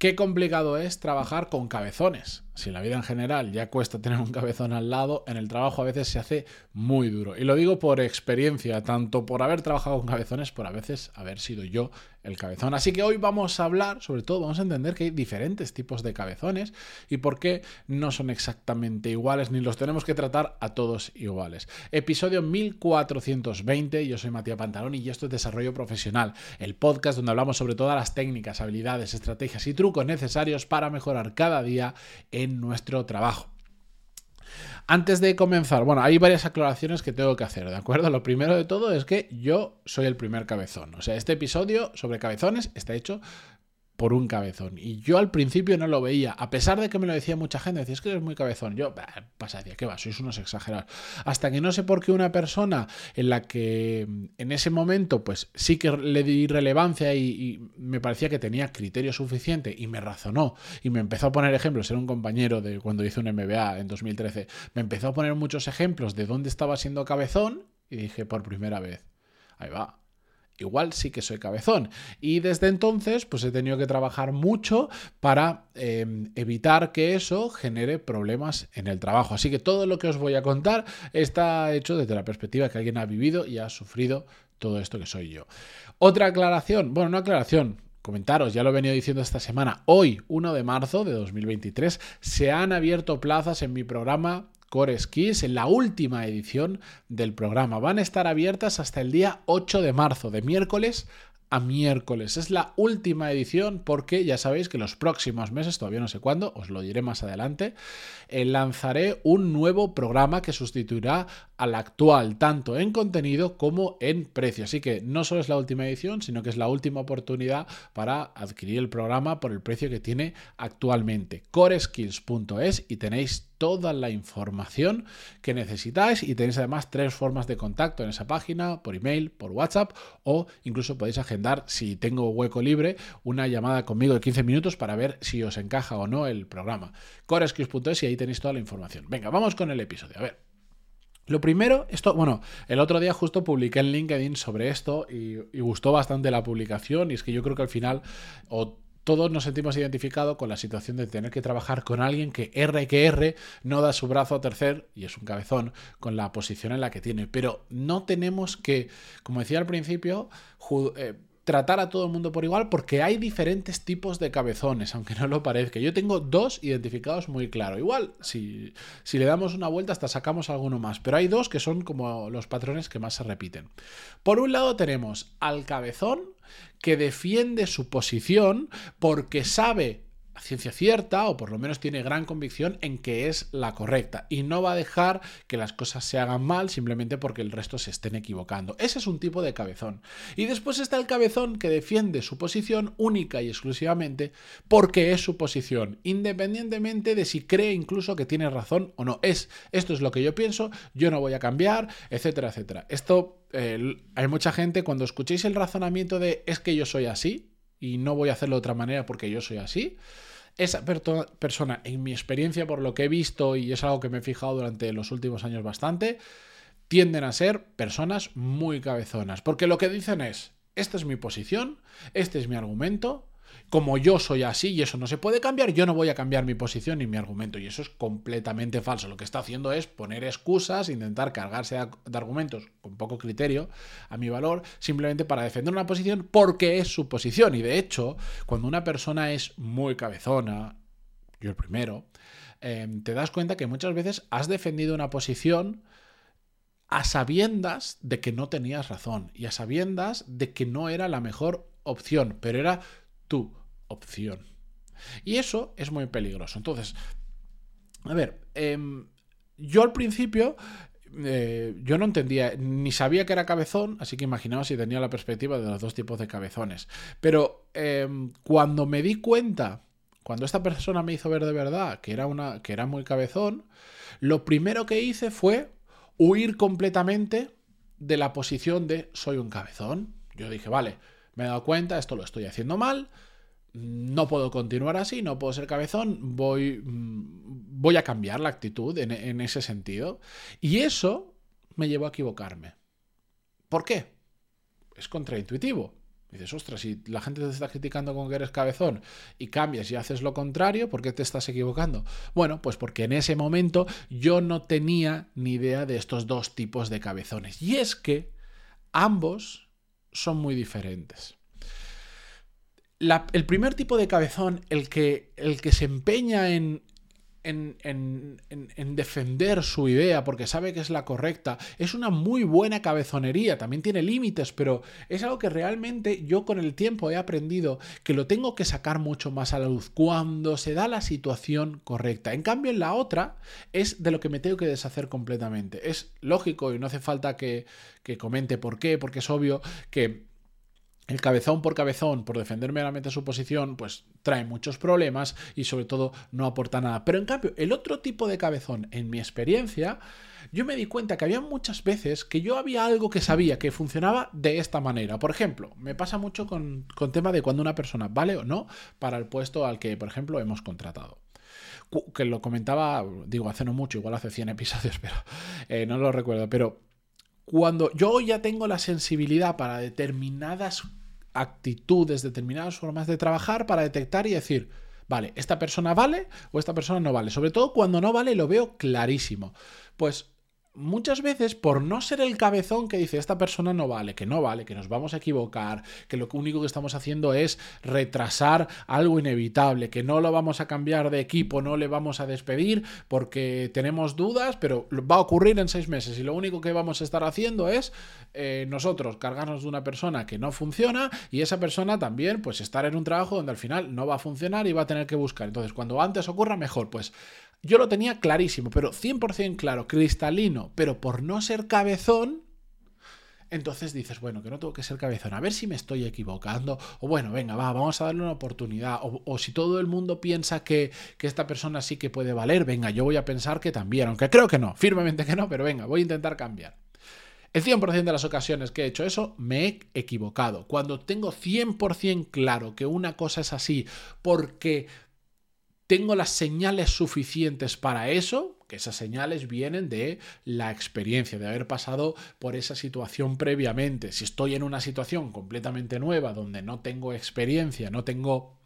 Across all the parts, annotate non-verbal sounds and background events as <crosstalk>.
Qué complicado es trabajar con cabezones. Si la vida en general ya cuesta tener un cabezón al lado, en el trabajo a veces se hace muy duro. Y lo digo por experiencia, tanto por haber trabajado con cabezones, por a veces haber sido yo el cabezón. Así que hoy vamos a hablar, sobre todo, vamos a entender que hay diferentes tipos de cabezones y por qué no son exactamente iguales, ni los tenemos que tratar a todos iguales. Episodio 1420, yo soy Matías Pantalón y esto es Desarrollo Profesional, el podcast donde hablamos sobre todas las técnicas, habilidades, estrategias y trucos necesarios para mejorar cada día en nuestro trabajo. Antes de comenzar, bueno, hay varias aclaraciones que tengo que hacer, ¿de acuerdo? Lo primero de todo es que yo soy el primer cabezón. O sea, este episodio sobre cabezones está hecho por un cabezón. Y yo al principio no lo veía, a pesar de que me lo decía mucha gente, decía, es que eres muy cabezón. Yo, pasa, decía, ¿qué va? Sois unos exagerados. Hasta que no sé por qué una persona en la que en ese momento, pues sí que le di relevancia y, y me parecía que tenía criterio suficiente y me razonó y me empezó a poner ejemplos, era un compañero de cuando hice un MBA en 2013, me empezó a poner muchos ejemplos de dónde estaba siendo cabezón y dije, por primera vez, ahí va, igual sí que soy cabezón. Y desde entonces, pues he tenido que trabajar mucho para em, evitar que eso genere problemas en el trabajo. Así que todo lo que os voy a contar está hecho desde la perspectiva que alguien ha vivido y ha sufrido todo esto que soy yo. Otra aclaración, bueno, no aclaración, comentaros, ya lo he venido diciendo esta semana, hoy, 1 de marzo de 2023, se han abierto plazas en mi programa Core Skills en la última edición del programa. Van a estar abiertas hasta el día 8 de marzo, de miércoles a miércoles. Es la última edición porque ya sabéis que los próximos meses, todavía no sé cuándo, os lo diré más adelante, eh, lanzaré un nuevo programa que sustituirá al actual, tanto en contenido como en precio. Así que no solo es la última edición, sino que es la última oportunidad para adquirir el programa por el precio que tiene actualmente. coreskills.es y tenéis toda la información que necesitáis y tenéis además tres formas de contacto en esa página, por email, por WhatsApp o incluso podéis agendar, si tengo hueco libre, una llamada conmigo de 15 minutos para ver si os encaja o no el programa. coreskills.es y ahí tenéis toda la información. Venga, vamos con el episodio. A ver. Lo primero, esto, bueno, el otro día justo publiqué en LinkedIn sobre esto y, gustó bastante la publicación y es que yo creo que al final o todos nos sentimos identificados con la situación de tener que trabajar con alguien que R que R no da su brazo a tercer y es un cabezón con la posición en la que tiene. Pero no tenemos que, como decía al principio, eh, tratar a todo el mundo por igual porque hay diferentes tipos de cabezones, aunque no lo parezca. Yo tengo dos identificados muy claro. Igual, si, si le damos una vuelta hasta sacamos alguno más, pero hay dos que son como los patrones que más se repiten. Por un lado tenemos al cabezón que defiende su posición porque sabe ciencia cierta, o por lo menos tiene gran convicción en que es la correcta, y no va a dejar que las cosas se hagan mal simplemente porque el resto se estén equivocando. Ese es un tipo de cabezón. Y después está el cabezón que defiende su posición única y exclusivamente porque es su posición, independientemente de si cree incluso que tiene razón o no. Es, esto es lo que yo pienso, yo no voy a cambiar, etcétera, etcétera. Esto, eh, hay mucha gente, cuando escuchéis el razonamiento de es que yo soy así, y no voy a hacerlo de otra manera porque yo soy así, esa persona, en mi experiencia, por lo que he visto y es algo que me he fijado durante los últimos años bastante, tienden a ser personas muy cabezonas. Porque lo que dicen es, esta es mi posición, este es mi argumento, como yo soy así y eso no se puede cambiar, yo no voy a cambiar mi posición ni mi argumento. Y eso es completamente falso. Lo que está haciendo es poner excusas, intentar cargarse de argumentos con poco criterio a mi valor, simplemente para defender una posición porque es su posición. Y de hecho, cuando una persona es muy cabezona, yo el primero, em, te das cuenta que muchas veces has defendido una posición a sabiendas de que no tenías razón y a sabiendas de que no era la mejor opción, pero era tu opción. Y eso es muy peligroso. Entonces, a ver, em, yo al principio eh, yo no entendía, ni sabía que era cabezón, así que imaginaos si tenía la perspectiva de los dos tipos de cabezones. Pero em, cuando me di cuenta, cuando esta persona me hizo ver de verdad que era, una, que era muy cabezón, lo primero que hice fue huir completamente de la posición de soy un cabezón. Yo dije, vale, me he dado cuenta, esto lo estoy haciendo mal, no puedo continuar así, no puedo ser cabezón, voy, mm, voy a cambiar la actitud en, en, ese sentido. Y eso me llevó a equivocarme. ¿Por qué? Es contraintuitivo. dices, ostras, si la gente te está criticando con que eres cabezón y cambias y haces lo contrario, ¿por qué te estás equivocando? Bueno, pues porque en ese momento yo no tenía ni idea de estos dos tipos de cabezones. Y es que ambos son muy diferentes. El primer tipo de cabezón, el que, el que se empeña en, en, defender su idea porque sabe que es la correcta. Es una muy buena cabezonería, también tiene límites, pero es algo que realmente yo con el tiempo he aprendido que lo tengo que sacar mucho más a la luz cuando se da la situación correcta. En cambio, en la otra es de lo que me tengo que deshacer completamente. Es lógico y no hace falta que, que comente por qué, porque es obvio que el cabezón por cabezón, por defender meramente su posición, pues trae muchos problemas y sobre todo no aporta nada. Pero en cambio, el otro tipo de cabezón, en mi experiencia, yo me di cuenta que había muchas veces que yo había algo que sabía que funcionaba de esta manera. Por ejemplo, me pasa mucho con, con tema de cuando una persona vale o no para el puesto al que, por ejemplo, hemos contratado que lo comentaba, digo, hace no mucho, igual hace 100 <laughs> episodios, pero eh, no lo recuerdo, pero cuando yo ya tengo la sensibilidad para determinadas actitudes, determinadas formas de trabajar para detectar y decir, vale, esta persona vale o esta persona no vale. Sobre todo cuando no vale lo veo clarísimo. Pues muchas veces por no ser el cabezón que dice esta persona no vale, que no vale, que nos vamos a equivocar, que lo único que estamos haciendo es retrasar algo inevitable, que no lo vamos a cambiar de equipo, no le vamos a despedir porque tenemos dudas, pero va a ocurrir en seis meses y lo único que vamos a estar haciendo es eh, nosotros cargarnos de una persona que no funciona y esa persona también pues estar en un trabajo donde al final no va a funcionar y va a tener que buscar. Entonces cuando antes ocurra mejor, pues yo lo tenía clarísimo, pero 100% claro, cristalino, pero por no ser cabezón, entonces dices, bueno, que no tengo que ser cabezón, a ver si me estoy equivocando, o bueno, venga, va, vamos a darle una oportunidad, o, si todo el mundo piensa que, que, esta persona sí que puede valer, venga, yo voy a pensar que también, aunque creo que no, firmemente que no, pero venga, voy a intentar cambiar. El 100% de las ocasiones que he hecho eso me he equivocado. Cuando tengo 100% claro que una cosa es así porque tengo las señales suficientes para eso, que esas señales vienen de la experiencia, de haber pasado por esa situación previamente. Si estoy en una situación completamente nueva, donde no tengo experiencia, no tengo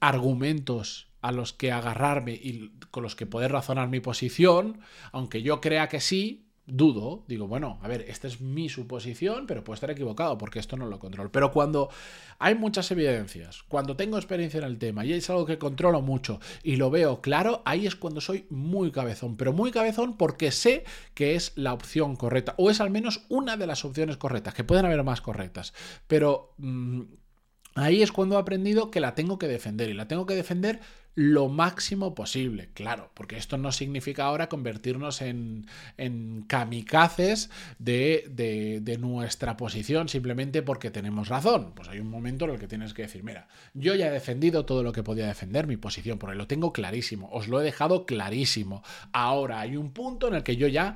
argumentos a los que agarrarme y con los que poder razonar mi posición, aunque yo crea que sí, dudo, digo, bueno, a ver, esta es mi suposición, pero puedo estar equivocado porque esto no lo controlo. Pero cuando hay muchas evidencias, cuando tengo experiencia en el tema y es algo que controlo mucho y lo veo claro, ahí es cuando soy muy cabezón, pero muy cabezón porque sé que es la opción correcta o es al menos una de las opciones correctas, que pueden haber más correctas, pero... Mm, ahí es cuando he aprendido que la tengo que defender y la tengo que defender lo máximo posible, claro, porque esto no significa ahora convertirnos en, en kamikazes de, de, nuestra posición simplemente porque tenemos razón. Pues hay un momento en el que tienes que decir, mira, yo ya he defendido todo lo que podía defender mi posición, porque lo tengo clarísimo, os lo he dejado clarísimo. Ahora hay un punto en el que yo ya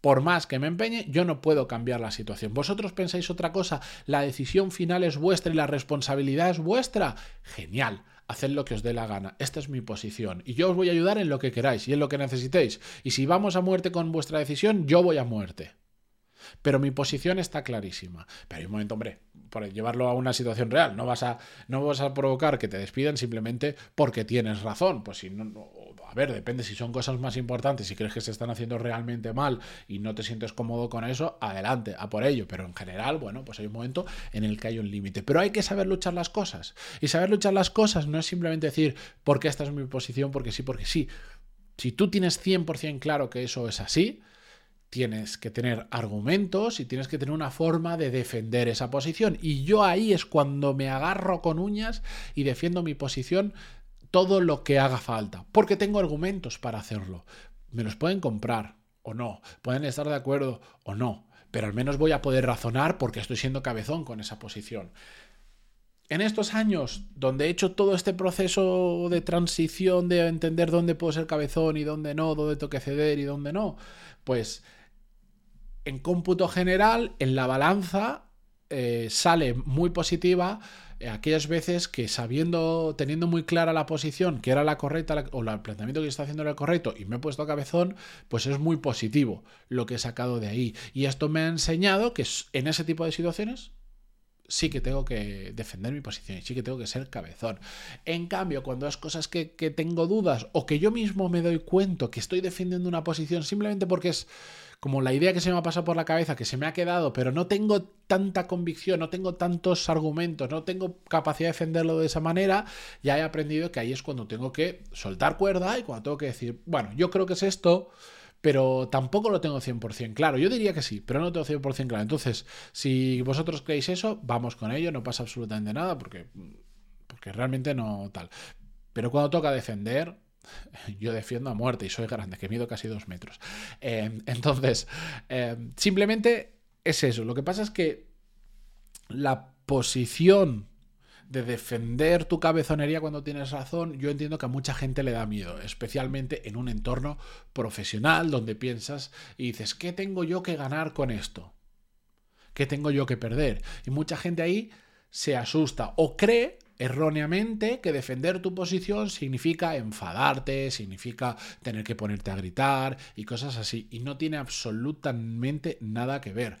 por más que me empeñe, yo no puedo cambiar la situación. ¿Vosotros pensáis otra cosa? ¿La decisión final es vuestra y la responsabilidad es vuestra? Genial haced lo que os dé la gana. Esta es mi posición. Y yo os voy a ayudar en lo que queráis y en lo que necesitéis. Y si vamos a muerte con vuestra decisión, yo voy a muerte. Pero mi posición está clarísima. Pero hay un momento, hombre, por llevarlo a una situación real. No vas a, no vas a provocar que te despidan simplemente porque tienes razón. Pues si no, a ver, depende si son cosas más importantes, si crees que se están haciendo realmente mal y no te sientes cómodo con eso, adelante, a por ello. Pero en general, bueno, pues hay un momento en el que hay un límite. Pero hay que saber luchar las cosas. Y saber luchar las cosas no es simplemente decir, porque esta es mi posición, porque sí, porque sí. Si tú tienes 100% claro que eso es así, tienes que tener argumentos y tienes que tener una forma de defender esa posición. Y yo ahí es cuando me agarro con uñas y defiendo mi posición todo lo que haga falta, porque tengo argumentos para hacerlo. Me los pueden comprar o no, pueden estar de acuerdo o no, pero al menos voy a poder razonar porque estoy siendo cabezón con esa posición. En estos años, donde he hecho todo este proceso de transición de entender dónde puedo ser cabezón y dónde no, dónde tengo que ceder y dónde no, pues en cómputo general, en la balanza, eh, sale muy positiva eh, aquellas veces que sabiendo, teniendo muy clara la posición que era la correcta o el planteamiento que está haciendo era el correcto y me he puesto cabezón, pues es muy positivo lo que he sacado de ahí. Y esto me ha enseñado que en ese tipo de situaciones sí que tengo que defender mi posición y sí que tengo que ser cabezón. En cambio, cuando es cosas que, que tengo dudas o que yo mismo me doy cuenta que estoy defendiendo una posición simplemente porque es como la idea que se me ha pasado por la cabeza, que se me ha quedado, pero no tengo tanta convicción, no tengo tantos argumentos, no tengo capacidad de defenderlo de esa manera, ya he aprendido que ahí es cuando tengo que soltar cuerda y cuando tengo que decir, bueno, yo creo que es esto, pero tampoco lo tengo 100% claro. Yo diría que sí, pero no tengo 100% claro. Entonces, si vosotros creéis eso, vamos con ello, no pasa absolutamente nada porque, porque realmente no tal. Pero cuando toca defender, <laughs> yo defiendo a muerte y soy grande, que mido casi dos metros. Eh, entonces, eh, simplemente es eso. Lo que pasa es que la posición de defender tu cabezonería cuando tienes razón, yo entiendo que a mucha gente le da miedo, especialmente en un entorno profesional donde piensas y dices, ¿qué tengo yo que ganar con esto? ¿Qué tengo yo que perder? Y mucha gente ahí se asusta o cree erróneamente que defender tu posición significa enfadarte, significa tener que ponerte a gritar y cosas así. Y no tiene absolutamente nada que ver.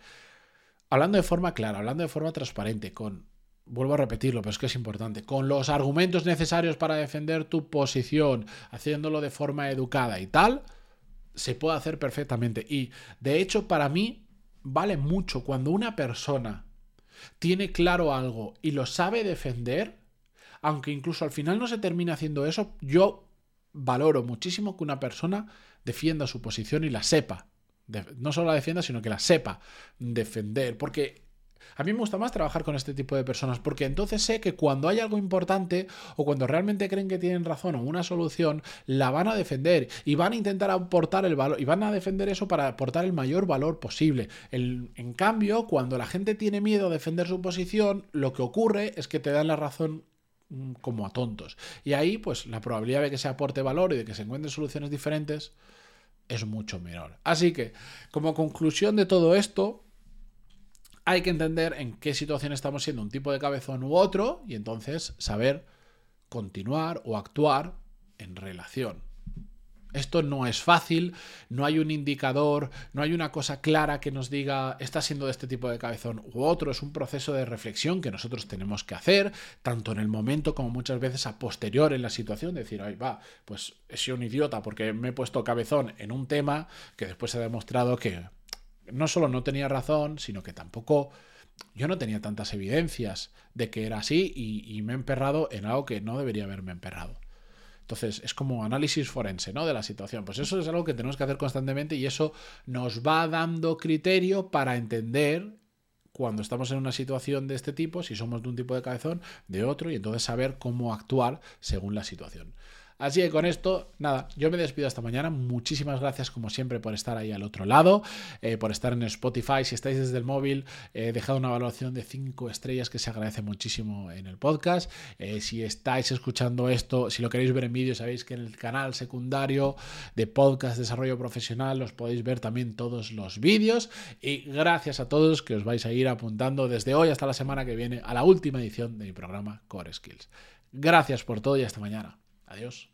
Hablando de forma clara, hablando de forma transparente, con, vuelvo a repetirlo, pero es que es importante, con los argumentos necesarios para defender tu posición, haciéndolo de forma educada y tal, se puede hacer perfectamente. Y de hecho, para mí, vale mucho cuando una persona tiene claro algo y lo sabe defender, aunque incluso al final no se termine haciendo eso, yo valoro muchísimo que una persona defienda su posición y la sepa. no solo la defienda, sino que la sepa defender. Porque a mí me gusta más trabajar con este tipo de personas, porque entonces sé que cuando hay algo importante o cuando realmente creen que tienen razón o una solución, la van a defender y van a intentar aportar el valor y van a defender eso para aportar el mayor valor posible. en cambio, cuando la gente tiene miedo a defender su posición, lo que ocurre es que te dan la razón como a tontos. Y ahí, pues la probabilidad de que se aporte valor y de que se encuentren soluciones diferentes es mucho menor. Así que, como conclusión de todo esto, hay que entender en qué situación estamos siendo un tipo de cabezón u otro y entonces saber continuar o actuar en relación. Esto no es fácil, no hay un indicador, no hay una cosa clara que nos diga está siendo de este tipo de cabezón u otro, es un proceso de reflexión que nosotros tenemos que hacer, tanto en el momento como muchas veces a posterior en la situación, decir, ay, va, pues he sido un idiota porque me he puesto cabezón en un tema que después ha demostrado que no solo no tenía razón, sino que tampoco yo no tenía tantas evidencias de que era así y me he emperrado en algo que no debería haberme emperrado. Entonces, es como análisis forense, ¿no? De la situación. Pues eso es algo que tenemos que hacer constantemente y eso nos va dando criterio para entender cuando estamos en una situación de este tipo, si somos de un tipo de cabezón, de otro, y entonces saber cómo actuar según la situación. Así que con esto, nada, yo me despido hasta mañana. Muchísimas gracias como siempre por estar ahí al otro lado, eh, por estar en Spotify. Si estáis desde el móvil, eh, dejad una evaluación de 5 estrellas que se agradece muchísimo en el podcast. Eh, si estáis escuchando esto, si lo queréis ver en vídeo, sabéis que en el canal secundario de podcast Desarrollo Profesional os podéis ver también todos los vídeos. Y gracias a todos que os vais a ir apuntando desde hoy hasta la semana que viene a la última edición de mi programa Core Skills. Gracias por todo y hasta mañana. Adiós.